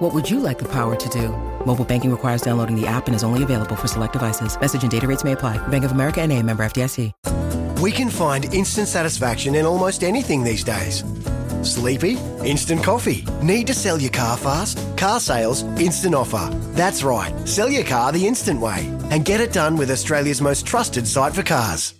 What would you like the power to do? Mobile banking requires downloading the app and is only available for select devices. Message and data rates may apply. Bank of America and a member FDIC. We can find instant satisfaction in almost anything these days. Sleepy? Instant coffee. Need to sell your car fast? Car sales, instant offer. That's right. Sell your car the instant way and get it done with Australia's most trusted site for cars.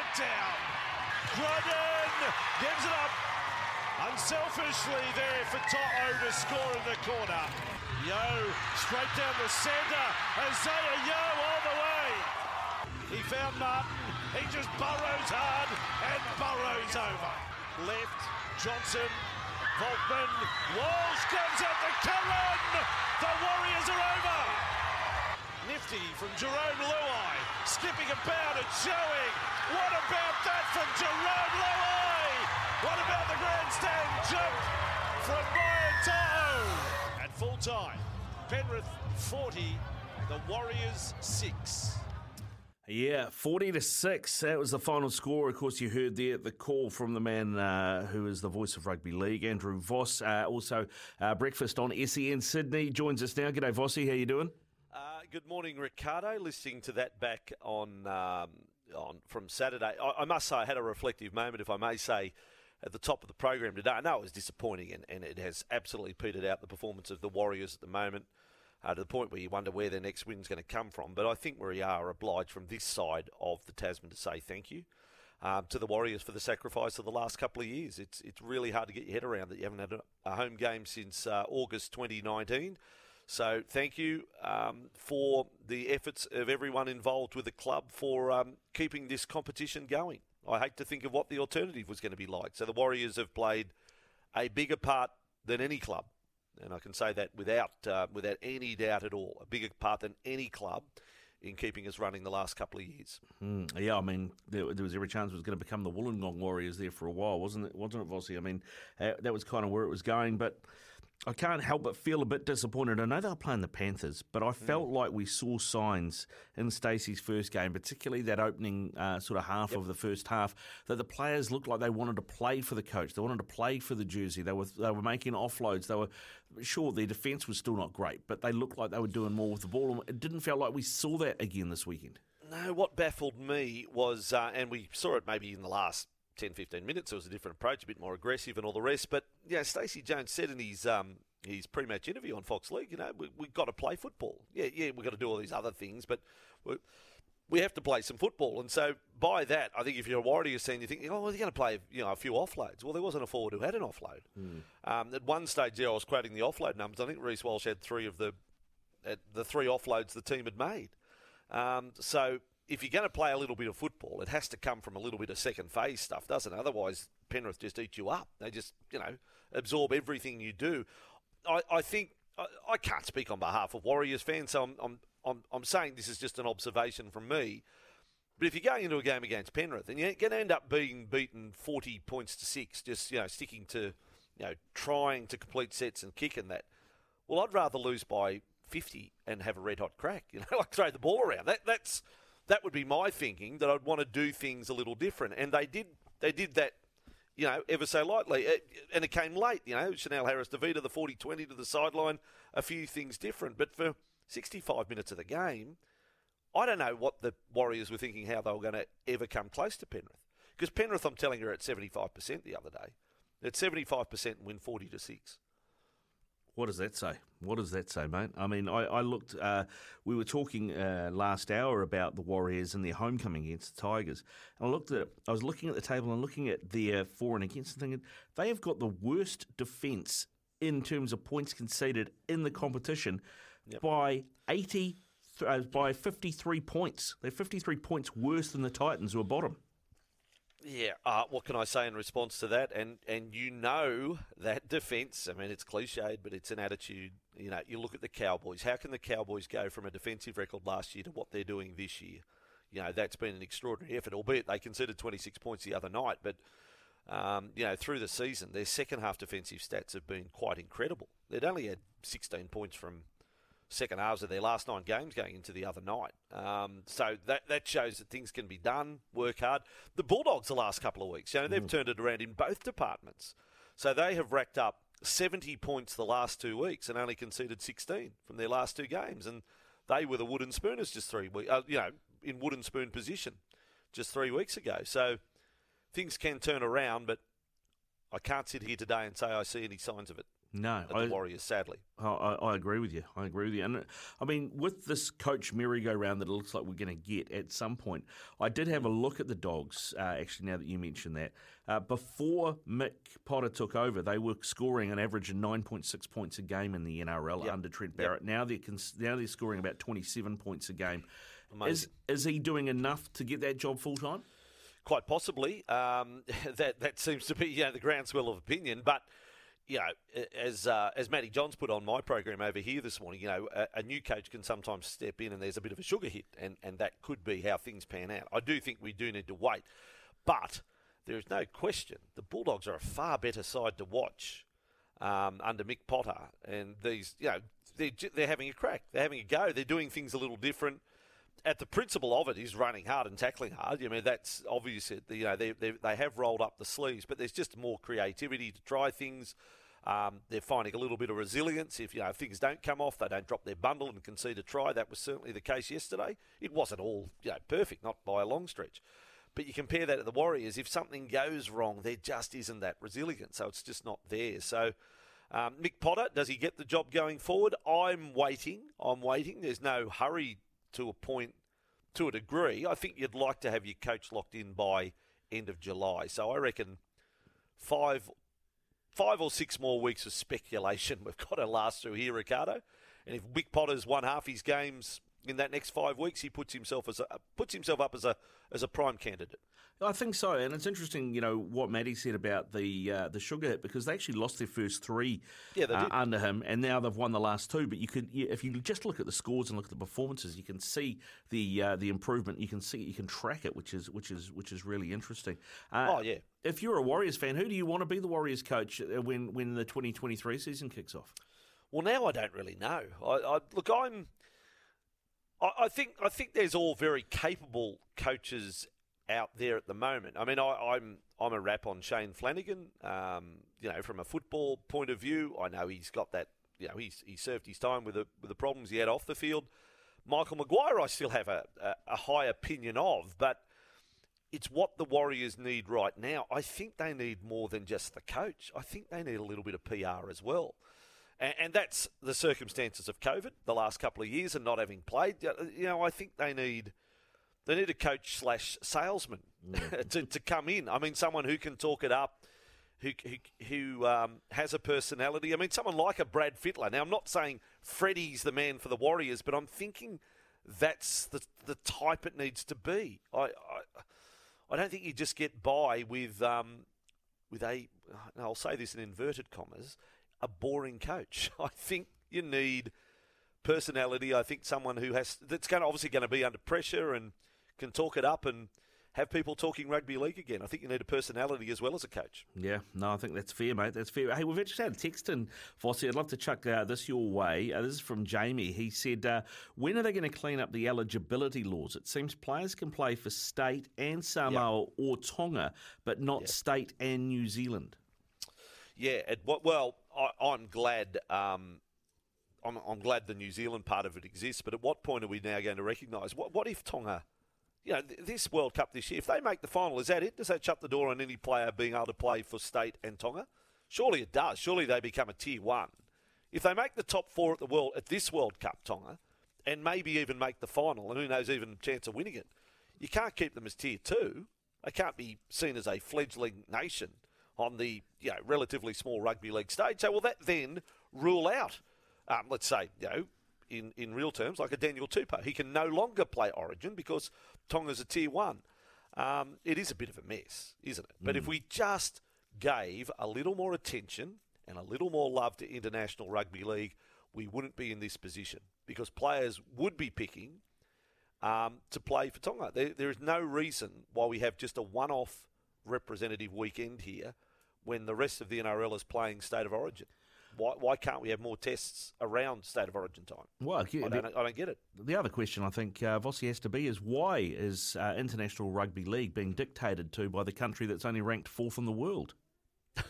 it down. Grudden gives it up. Unselfishly there for Toto to score in the corner. Yeo, straight down the centre. Isaah Yeo all the way. He found Martin. He just burrows hard and burrows over. Left, Johnson, Volkman. Walsh comes out the Cullen. The Warriors are over. Nifty from Jarome Luai. Skipping about and showing. What about that from Jarome Luai? What about the grandstand jump from Brian To'o? At full time, Penrith 40, the Warriors 6. Yeah, 40 to 6. That was the final score. Of course, you heard there the call from the man uh, who is the voice of rugby league, Andrew Voss. Uh, also, uh, breakfast on SEN Sydney joins us now. G'day, Vossy. How are you doing? Good morning, Ricardo. Listening to that back on um, on from Saturday, I, I, must say I had a reflective moment, if I may say, at the top of the program today. I know it was disappointing, and, and it has absolutely petered out the performance of the Warriors at the moment. Uh, to the point where you wonder where their next win's going to come from. But I think we are obliged from this side of the Tasman to say thank you um, to the Warriors for the sacrifice of the last couple of years. It's it's really hard to get your head around that you haven't had a, a home game since uh, August 2019. So thank you um, for the efforts of everyone involved with the club for um, keeping this competition going. I hate to think of what the alternative was going to be like. So the Warriors have played a bigger part than any club, and I can say that without uh, without any doubt at all, a bigger part than any club in keeping us running the last couple of years. Mm, yeah, I mean, there, there, was every chance it was going to become the Wollongong Warriors there for a while, wasn't it? Wasn't it, Vossi? I mean, uh, that was kind of where it was going, but. I can't help but feel a bit disappointed. I know they were playing the Panthers, but I felt mm. like we saw signs in Stacey's first game, particularly that opening uh, sort of half yep. of the first half, that the players looked like they wanted to play for the coach. They wanted to play for the jersey. They were they were making offloads. They were sure their defence was still not great, but they looked like they were doing more with the ball. It didn't feel like we saw that again this weekend. No, what baffled me was, uh, and we saw it maybe in the last 10, 15 minutes. It was a different approach, a bit more aggressive and all the rest. But, yeah, Stacey Jones said in his um, his pre-match interview on Fox League, you know, we, we've got to play football. Yeah, yeah, we've got to do all these other things, but we, we have to play some football. And so by that, I think if you're a Warriors fan, you think, oh, you're going to play you know, a few offloads. Well, there wasn't a forward who had an offload. Mm. Um, at one stage there, I was quoting the offload numbers. I think Reece Walsh had three of the, the three offloads the team had made. Um, so if you're going to play a little bit of football, it has to come from a little bit of second phase stuff, doesn't it? Otherwise, Penrith just eat you up. They just, you know, absorb everything you do. I, I think I, I, can't speak on behalf of Warriors fans, so I'm, I'm, I'm, I'm saying this is just an observation from me. But if you're going into a game against Penrith and you're going to end up being beaten 40 points to six, just you know sticking to, you know, trying to complete sets and kicking that, well, I'd rather lose by 50 and have a red hot crack. You know, like throw the ball around. That that's that would be my thinking that I'd want to do things a little different. And they did they did that, you know, ever so lightly. And it came late, you know, Chanel Harris-Tavita, the 40 20 to the sideline, a few things different. But for 65 minutes of the game, I don't know what the Warriors were thinking how they were going to ever come close to Penrith. Because Penrith, I'm telling you, at 75% the other day. At 75% and win 40 to 6. What does that say? What does that say, mate? I mean, I, I looked. Uh, we were talking uh, last hour about the Warriors and their homecoming against the Tigers. And I looked at. I was looking at the table and looking at their for and against, and thinking they have got the worst defence in terms of points conceded in the competition by eighty. Uh, by 53 points. They're 53 points worse than the Titans, who are bottom. Yeah, uh, what can I say in response to that? And and you know that defence. I mean, it's cliched, but it's an attitude. You know, you look at the Cowboys. How can the Cowboys go from a defensive record last year to what they're doing this year? You know, that's been an extraordinary effort. Albeit they conceded 26 points the other night, but um, you know, through the season, their second half defensive stats have been quite incredible. They'd only had 16 points from second halves of their last nine games going into the other night. Um, so that that shows that things can be done. Work hard. The Bulldogs the last couple of weeks, you know, they've mm. turned it around in both departments. So they have racked up 70 points the last two weeks and only conceded 16 from their last two games, and they were the wooden spooners just three weeks. Uh, you know, in wooden spoon position just three weeks ago. So things can turn around, but I can't sit here today and say I see any signs of it. No, the I, Warriors, sadly. I, I, agree with you. I agree with you. And I mean, with this coach merry-go-round that it looks like we're going to get at some point, I did have a look at the Dogs. Uh, actually, now that you mention that, uh, before Mick Potter took over, they were scoring an average of nine point six points a game in the NRL yep. under Trent Barrett. Yep. Now they're cons- now they're scoring about twenty-seven points a game. Amazing. Is is he doing enough to get that job full time? Quite possibly. Um, that that seems to be you know, the groundswell of opinion, but you know, as uh, as Matty Johns put on my program over here this morning, you know, a, a, new coach can sometimes step in and there's a bit of a sugar hit, and, and that could be how things pan out. I do think we do need to wait, but there is no question the Bulldogs are a far better side to watch um, under Mick Potter, and these, you know, they're, they're having a crack, they're having a go, they're doing things a little different at the principle of it is running hard and tackling hard. I mean, that's obvious. You know, they, they, they have rolled up the sleeves, but there's just more creativity to try things. Um, they're finding a little bit of resilience. If you know things don't come off, they don't drop their bundle and concede a try. That was certainly the case yesterday. It wasn't all you know perfect, not by a long stretch. But you compare that to the Warriors. If something goes wrong, there just isn't that resilience. So it's just not there. So um, Mick Potter, does he get the job going forward? I'm waiting. I'm waiting. There's no hurry to a point, to a degree. I think you'd like to have your coach locked in by end of July. So I reckon five, five or six more weeks of speculation we've got to last through here, Ricardo. And if Mick Potter's won half his games in that next five weeks, he puts himself as a, puts himself up as a as a prime candidate. I think so, and it's interesting, you know, what Matty said about the uh, the sugar hit because they actually lost their first three yeah, uh, under him, and now they've won the last two. But you could, if you just look at the scores and look at the performances, you can see the uh, the improvement. You can see you can track it, which is which is which is really interesting. Uh, oh yeah. If you're a Warriors fan, who do you want to be the Warriors coach uh, when when the 2023 season kicks off? Well, now I don't really know. I, I look, I'm. I, think I think there's all very capable coaches out there at the moment. I mean, I, am I'm, I'm a rap on Shane Flanagan. Um, you know, from a football point of view, I know he's got that. You know, he's he served his time with the with the problems he had off the field. Michael Maguire, I still have a, a, a high opinion of, but it's what the Warriors need right now. I think they need more than just the coach. I think they need a little bit of PR as well. And, and that's the circumstances of COVID the last couple of years and not having played. You know, I think they need they need a coach slash salesman mm. to, to come in. I mean, someone who can talk it up, who who, who um, has a personality. I mean, someone like a Brad Fittler. Now, I'm not saying Freddie's the man for the Warriors, but I'm thinking that's the the type it needs to be. I I, I don't think you just get by with um, with a. I'll say this in inverted commas, a boring coach. I think you need personality. I think someone who has that's going to, obviously going to be under pressure and can talk it up and have people talking rugby league again. I think you need a personality as well as a coach. Yeah, no, I think that's fair, mate. That's fair. Hey, we've actually had a text in, Vossi. I'd love to chuck uh, this your way. Uh, this is from Jamie. He said, uh, When are they going to clean up the eligibility laws? It seems players can play for state and Samoa or Tonga, but not state and New Zealand. Yeah, well, I, am glad. Um, I'm, I'm, glad the New Zealand part of it exists, but at what point are we now going to recognise what, what if Tonga you know, this World Cup this year, if they make the final, is that it? Does that shut the door on any player being able to play for state and Tonga? Surely it does. Surely they become a tier one If they make the top four at the world at this World Cup, Tonga, and maybe even make the final, and who knows, even chance of winning it, you can't keep them as tier two. They can't be seen as a fledgling nation on the you know, relatively small rugby league stage. So will that then rule out, um, let's say, you know, in, in real terms, like a Daniel Tupou? He can no longer play Origin because Tonga's a tier one. Um, it is a bit of a mess, isn't it? But if we just gave a little more attention and a little more love to international rugby league, we wouldn't be in this position because players would be picking um, to play for Tonga. There, there is no reason why we have just a one off representative weekend here when the rest of the NRL is playing State of Origin. Why, why can't we have more tests around State of Origin time? Well, yeah, I, don't, I don't get it. The other question I think uh, Vossi has to be is why is uh, international rugby league being dictated to by the country that's only ranked fourth in the world?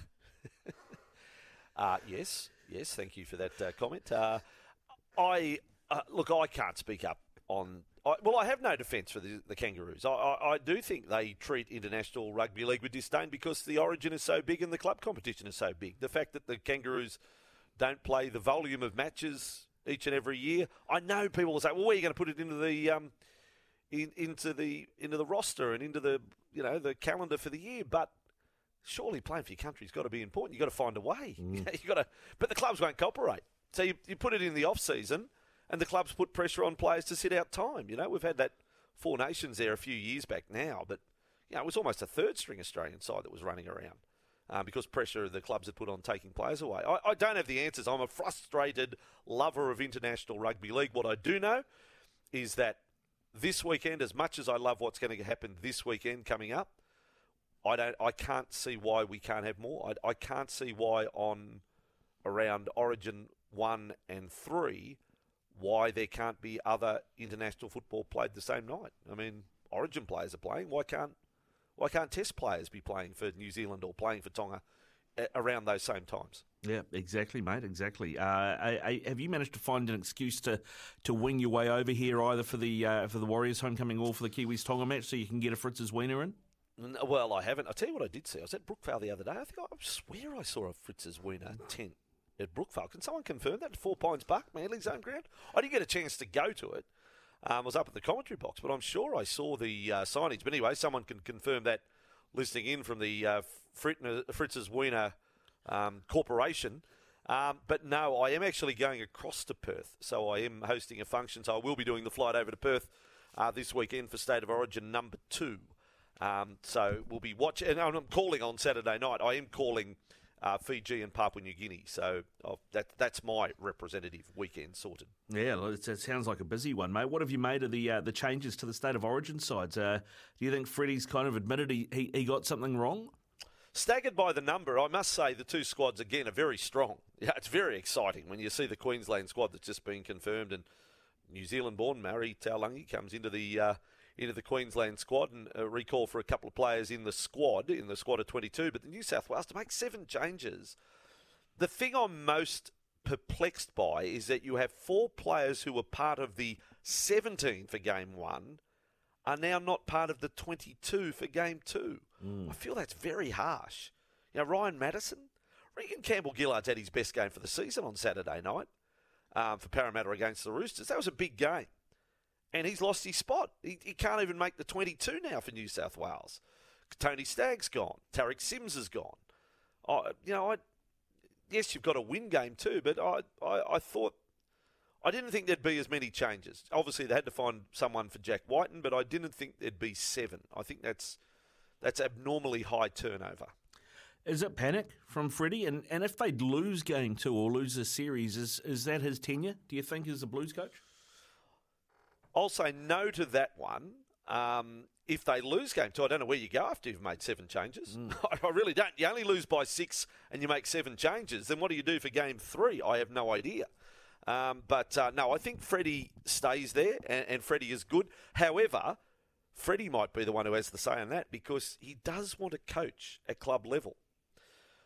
Uh, yes, yes, thank you for that uh, comment. Uh, I uh, look, I can't speak up on. I, well, I have no defence for the, the Kangaroos. I, I, I do think they treat international rugby league with disdain because the origin is so big and the club competition is so big. The fact that the Kangaroos don't play the volume of matches each and every year, I know people will say, "Well, where are you going to put it into the um, in, into the into the roster and into the you know the calendar for the year?" But surely playing for your country's got to be important. You've got to find a way. you got to, but the clubs won't cooperate. So you, you put it in the off season, and the clubs put pressure on players to sit out time. You know, we've had that Four Nations there a few years back now, but you know, it was almost a third string Australian side that was running around. Um, because pressure the clubs had put on taking players away. I, I don't have the answers. I'm a frustrated lover of international rugby league. What I do know is that this weekend, as much as I love what's going to happen this weekend coming up, I don't. I can't see why we can't have more. I, I can't see why on around Origin one and three, why there can't be other international football played the same night. I mean, Origin players are playing. Why can't why can't Test players be playing for New Zealand or playing for Tonga around those same times? Yeah, exactly, mate. Exactly. Uh, I, I, have you managed to find an excuse to, to wing your way over here, either for the uh, for the Warriors homecoming or for the Kiwis Tonga match, so you can get a Fritz's wiener in? Well, I haven't. I'll tell you what I did see. I was at Brookvale the other day. I think I swear I saw a Fritz's Wiener tent at Brookvale. Can someone confirm that? Four Pines Park, Manly's home ground? I didn't get a chance to go to it. Um, I was up at the commentary box, but I'm sure I saw the uh, signage. But anyway, someone can confirm that listening in from the uh, Fritz's Wiener um, Corporation. Um, but no, I am actually going across to Perth. So I am hosting a function. So I will be doing the flight over to Perth uh, this weekend for State of Origin number two. Um, so we'll be watching, and I'm calling on Saturday night. I am calling uh, Fiji and Papua New Guinea. So oh, that that's my representative weekend sorted. Yeah, it sounds like a busy one, mate. What have you made of the uh, the changes to the state of origin sides? Uh, do you think Freddie's kind of admitted he, he, he got something wrong? Staggered by the number, I must say the two squads again are very strong. Yeah, it's very exciting when you see the Queensland squad that's just been confirmed and New Zealand-born Murray Taulagi comes into the uh, into the Queensland squad and a recall for a couple of players in the squad in the squad of 22. But the New South Wales to make seven changes. The thing I'm most perplexed by is that you have four players who were part of the 17 for game one are now not part of the 22 for game two. I feel that's very harsh. You know, Ryan Matterson, Regan Campbell Gillard's had his best game for the season on Saturday night um, for Parramatta against the Roosters. That was a big game. And he's lost his spot. He, he can't even make the 22 now for New South Wales. Tony Stagg's gone. Tariq Sims is gone. You know, I, yes, you've got a win game too, but I, I, I thought I didn't think there'd be as many changes. Obviously, they had to find someone for Jack Wighton, but I didn't think there'd be seven. I think that's that's abnormally high turnover. Is it panic from Freddie? And and if they'd lose game two or lose the series, is is that his tenure? Do you think as the Blues coach? I'll say no to that one. Um, if they lose game two, I don't know where you go after you've made seven changes. I really don't. You only lose by six and you make seven changes. Then what do you do for game three? I have no idea. Um, but uh, no, I think Freddie stays there and, and Freddie is good. However, Freddie might be the one who has the say on that because he does want to coach at club level.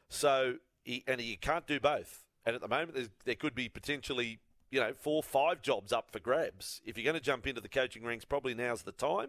So, he, and you can't do both. And at the moment, there could be potentially, you know, four, five jobs up for grabs. If you're going to jump into the coaching ranks, probably now's the time.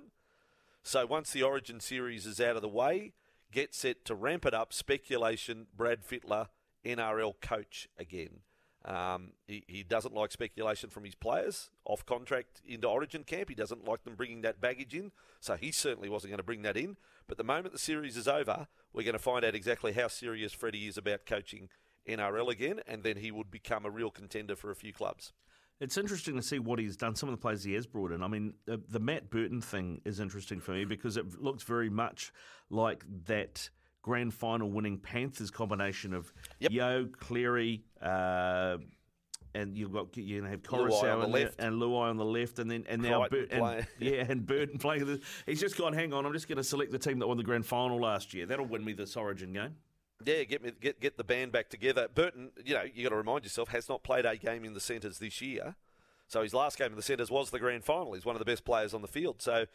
So once the Origin series is out of the way, get set to ramp it up. Speculation: Brad Fittler, NRL coach again. Um, he, he doesn't like speculation from his players off contract into Origin camp. He doesn't like them bringing that baggage in, so he certainly wasn't going to bring that in. But the moment the series is over, we're going to find out exactly how serious Freddie is about coaching NRL again, and then he would become a real contender for a few clubs. It's interesting to see what he's done, some of the players he has brought in. I mean, the, the Matt Burton thing is interesting for me because it looks very much like that grand final winning Panthers combination of Yep. Yeo, Cleary, uh, and you've got you know have Koroisau on the left. and Luai on the left, and then and now Crichton Burt, and, yeah, and Burton playing. The, he's just gone. Hang on, I'm just going to select the team that won the grand final last year. That'll win me this Origin game. Yeah, get me get get the band back together. Burton, you know, you got to remind yourself, has not played a game in the centres this year. So his last game in the centres was the grand final. He's one of the best players on the field. So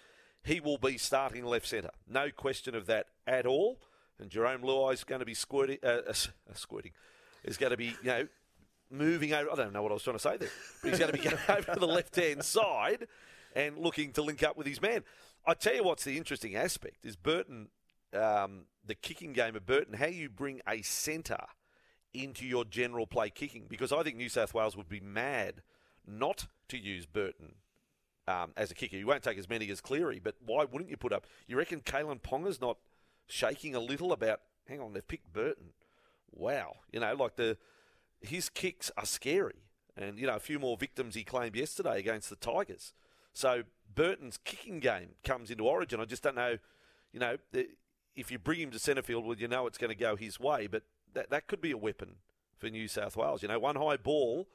he will be starting left centre, no question of that at all. And Jarome Luai is going to be squirting, uh, uh, uh, squirting, is going to be you know moving over. I don't know what I was trying to say there, but he's going to be going over to the left hand side and looking to link up with his man. I tell you what's the interesting aspect is Burton, um, the kicking game of Burton, how you bring a centre into your general play kicking, because I think New South Wales would be mad not to use Burton. Um, as a kicker, you won't take as many as Cleary, but why wouldn't you put up? You reckon Kalyn Ponga's not shaking a little about? Hang on, they've picked Burton. Wow, you know, like the his kicks are scary, and you know a few more victims he claimed yesterday against the Tigers. So Burton's kicking game comes into Origin. I just don't know, you know, the, if you bring him to centre field, well, you know it's going to go his way, but that that could be a weapon for New South Wales. You know, one high ball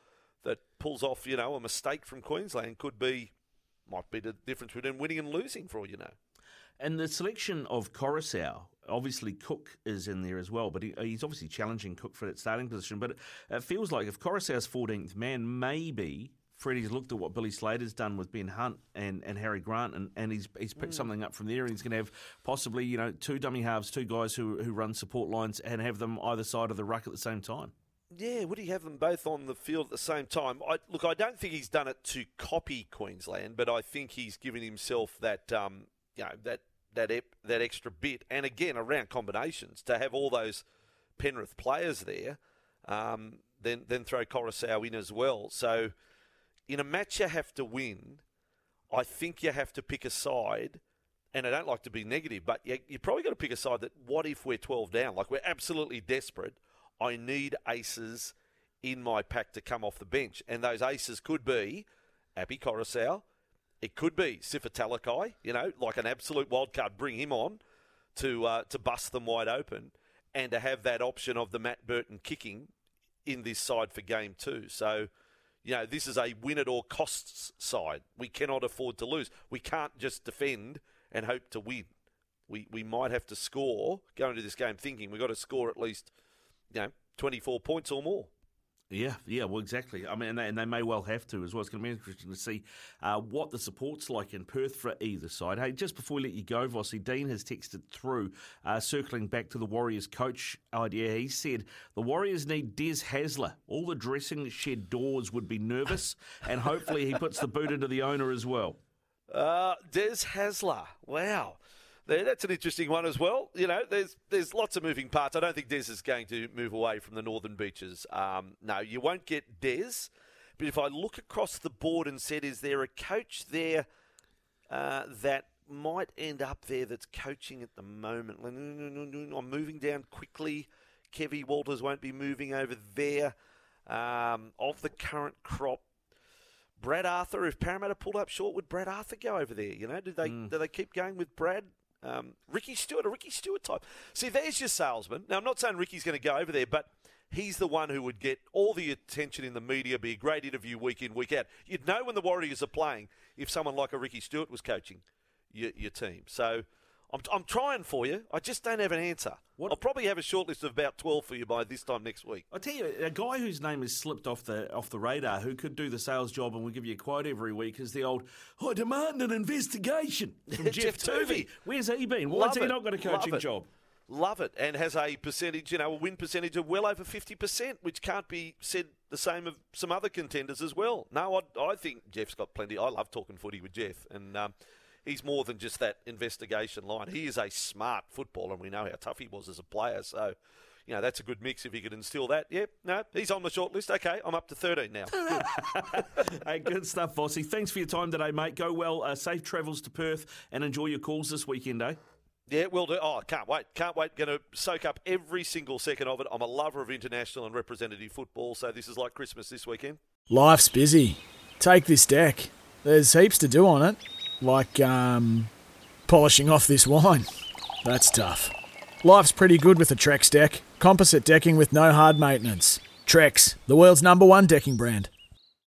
that pulls off, you know, a mistake from Queensland could be might be the difference between winning and losing for all you know. And the selection of Koroisau, obviously Cook is in there as well, but he, he's obviously challenging Cook for that starting position. But it, it feels like if Koroisau's 14th man, maybe Freddie's looked at what Billy Slater's done with Ben Hunt and, and Harry Grant, and, and he's he's picked something up from there, and he's going to have possibly you know two dummy halves, two guys who who run support lines, and have them either side of the ruck at the same time. Yeah, would he have them both on the field at the same time? I, look, I don't think he's done it to copy Queensland, but I think he's given himself that, um, you know, that that ep- that extra bit, and again around combinations to have all those Penrith players there, um, then then throw Koroisau in as well. So, in a match you have to win, I think you have to pick a side. And I don't like to be negative, but you, you probably got to pick a side that what if we're 12 down? Like we're absolutely desperate. I need aces in my pack to come off the bench. And those aces could be Api Koroisau. It could be Sifa Talakai, you know, like an absolute wild card. Bring him on to uh, to bust them wide open and to have that option of the Matt Burton kicking in this side for game two. So, you know, this is a win at all costs side. We cannot afford to lose. We can't just defend and hope to win. We we might have to score going into this game thinking we've got to score at least, you know, 24 points or more. Yeah, yeah, well, exactly. I mean, and they, and they may well have to as well. It's going to be interesting to see uh, what the support's like in Perth for either side. Hey, just before we let you go, Vossi, Dean has texted through, uh, circling back to the Warriors coach idea. He said the Warriors need Des Hasler. All the dressing shed doors would be nervous, and hopefully he puts the boot into the owner as well. Uh, Des Hasler. Wow. There, that's an interesting one as well. You know, there's there's lots of moving parts. I don't think Des is going to move away from the northern beaches. Um, no, you won't get Des. But if I look across the board and said, is there a coach there uh, that might end up there that's coaching at the moment? I'm moving down quickly. Kevy Walters won't be moving over there. Um, of the current crop, Brad Arthur, if Parramatta pulled up short, would Brad Arthur go over there? You know, do they do they keep going with Brad? Um, Ricky Stuart, a Ricky Stuart type. See, there's your salesman. Now, I'm not saying Ricky's going to go over there, but he's the one who would get all the attention in the media, be a great interview week in, week out. You'd know when the Warriors are playing if someone like a Ricky Stuart was coaching your, your team. So I'm, I'm trying for you. I just don't have an answer. What- I'll probably have a short list of about 12 for you by this time next week. I tell you, a guy whose name has slipped off the off the radar, who could do the sales job and will give you a quote every week, is the old "I demand an investigation" from Jeff, Jeff. Toovey. Where's he been? Why's Love he not got a Love coaching it. job? Love it, and has a percentage, you know, a win percentage of well over fifty percent, which can't be said the same of some other contenders as well. No, I, I think Jeff's got plenty. I love talking footy with Jeff, and um, he's more than just that investigation line. He is a smart footballer, and we know how tough he was as a player. So, you know, that's a good mix if he could instill that. Yep, no, he's on the short list. Okay, I'm up to 13 now. Good. hey, good stuff, Vossi. Thanks for your time today, mate. Go well. Uh, safe travels to Perth and enjoy your calls this weekend, eh? Yeah, we'll do. Oh, can't wait. Can't wait. Going to soak up every single second of it. I'm a lover of international and representative football, so this is like Christmas this weekend. Life's busy. Take this deck. There's heaps to do on it, like um, polishing off this wine. That's tough. Life's pretty good with a Trex deck. Composite decking with no hard maintenance. Trex, the world's number one decking brand.